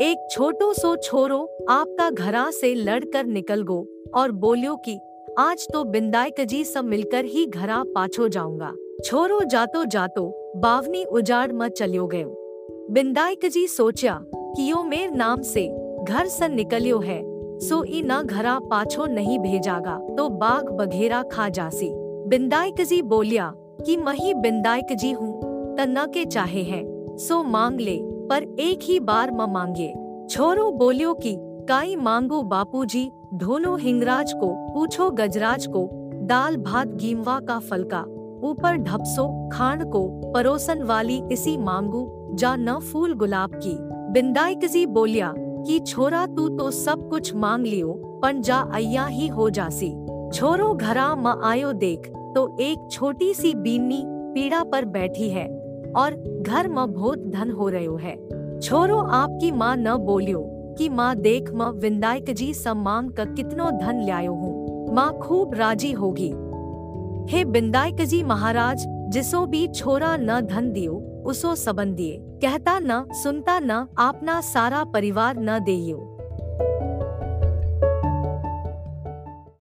एक छोटो सो छोरो आपका घरा से लड़कर निकल गो और बोलियो कि, आज तो बिंदायक जी सब मिलकर ही घरा पाछो जाऊँगा। छोरो जातो जातो बावनी उजाड़ में चलियो गयो। बिंदायक जी सोचा कि यो मेर नाम से घर से निकलियो है, सो ई न घरा पाछो नहीं भेजागा तो बाघ बघेरा खा जासी। बिंदायक जी बोलिया कि, मही बिंदायक जी हूँ तना के चाहे है, सो मांग ले। पर एक ही बार म मांगे। छोरो बोलियो कि, काई मांगो बापूजी ढोलो हिंगराज को, पूछो गजराज को, दाल भात गीमवा का फलका ऊपर ढपसो, खांड को, परोसन वाली इसी मांगू, जा न फूल गुलाब की। बिंदायक जी बोलिया, कि छोरा तू तो सब कुछ मांग लियो पन जा अय्या ही हो जासी। छोरो घरा म आयो देख तो एक छोटी सी बीनी पीड़ा पर बैठी है। और घर म बहुत धन हो रहो है। छोरो आपकी माँ न बोलियो कि माँ देख म विंदायक जी मांग कर कितनो धन लायो हूँ। माँ खूब राज़ी होगी। हे बिंदायक जी महाराज, जिसो भी छोरा न धन दियो, उसो सबन दिए। कहता न, सुनता न अपना सारा परिवार न देयो